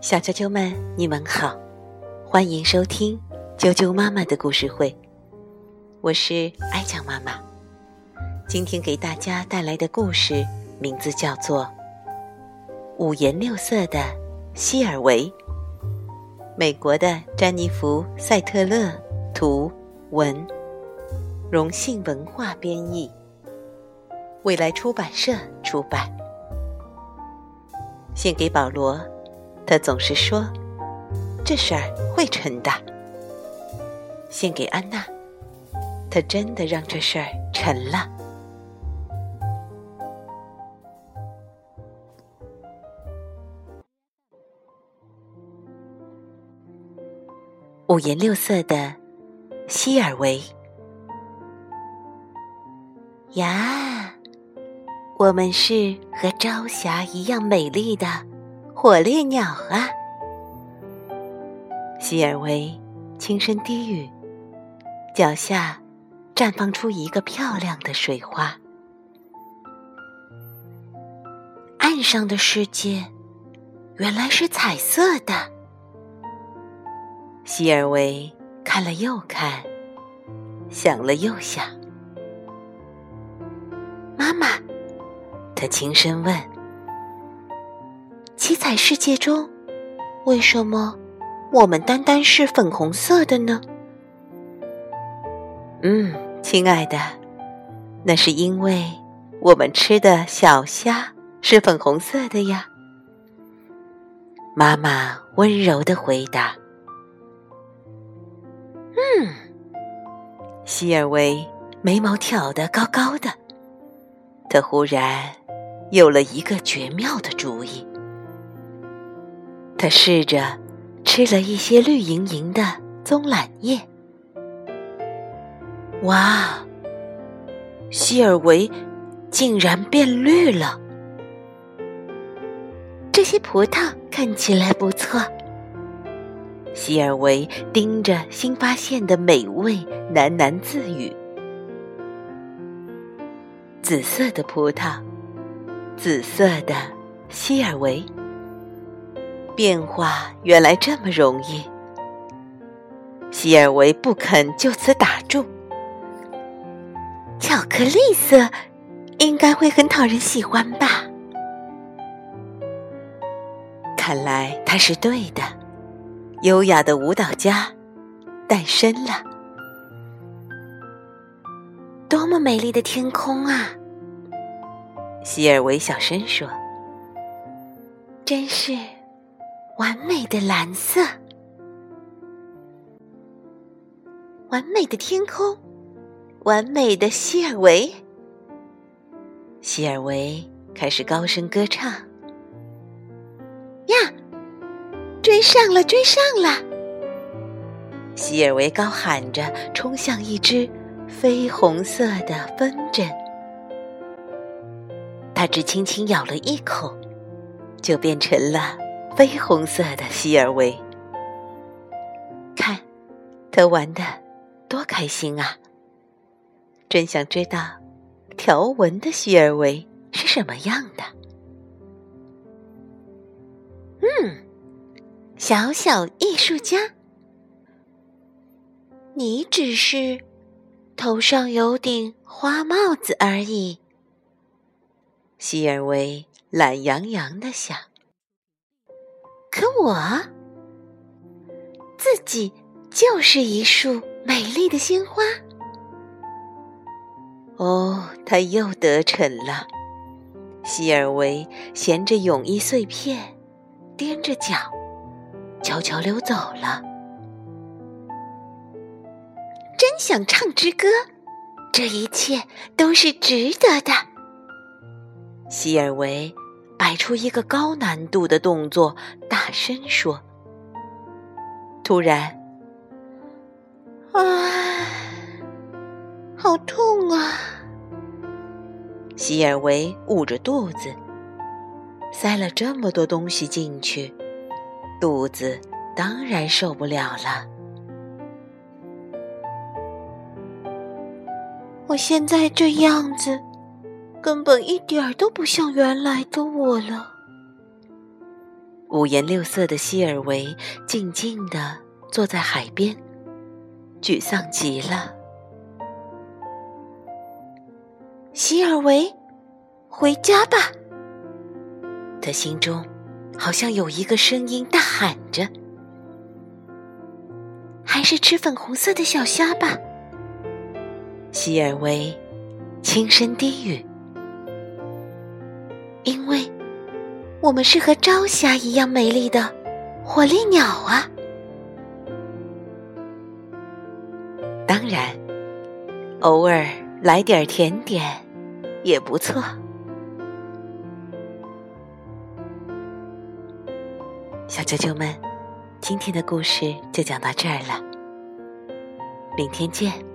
小啾啾们，你们好，欢迎收听啾啾妈妈的故事会。我是爱讲妈妈，今天给大家带来的故事名字叫做《五颜六色的希尔维》。美国的詹妮弗·赛特勒图文，荣幸文化编译，未来出版社出版。献给保罗，他总是说这事儿会成的。献给安娜。他真的让这事儿成了。五颜六色的希尔维呀，我们是和朝霞一样美丽的火烈鸟啊！希尔维轻声低语，脚下。绽放出一个漂亮的水花。岸上的世界原来是彩色的。希尔维看了又看，想了又想。他轻声问：“七彩世界中，为什么我们单单是粉红色的呢？”嗯。亲爱的，那是因为我们吃的小虾是粉红色的呀。妈妈温柔的回答。嗯，希尔维眉毛挑得高高的，他忽然有了一个绝妙的主意。他试着吃了一些绿莹莹的棕榈叶。哇！希尔维竟然变绿了。这些葡萄看起来不错。希尔维盯着新发现的美味，喃喃自语：“紫色的葡萄，紫色的希尔维，变化原来这么容易。”希尔维不肯就此打住。巧克力色应该会很讨人喜欢吧？看来他是对的，优雅的舞蹈家诞生了。多么美丽的天空啊！希尔维小声说：“真是完美的蓝色，完美的天空。”完美的希尔维，希尔维开始高声歌唱。呀，追上了，追上了！希尔维高喊着，冲向一只绯红色的风筝。只轻轻咬了一口，就变成了绯红色的希尔维。看，他玩的多开心啊！真想知道条纹的希尔维是什么样的。嗯，小小艺术家，你只是头上有顶花帽子而已。希尔维懒洋洋的想。可我自己就是一束美丽的鲜花。哦，他又得逞了。希尔维衔着泳衣碎片，踮着脚，悄悄溜走了。真想唱支歌，这一切都是值得的。希尔维摆出一个高难度的动作，大声说。突然，啊！好痛啊！希尔维捂着肚子，塞了这么多东西进去，肚子当然受不了了。我现在这样子，根本一点儿都不像原来的我了。五颜六色的希尔维静静地坐在海边，沮丧极了。希尔维，回家吧！他心中好像有一个声音大喊着：“还是吃粉红色的小虾吧。”希尔维轻声低语：“因为。”我们是和朝霞一样美丽的火烈鸟啊！当然，偶尔来点甜点也不错。小啾啾们，今天的故事就讲到这儿了，明天见。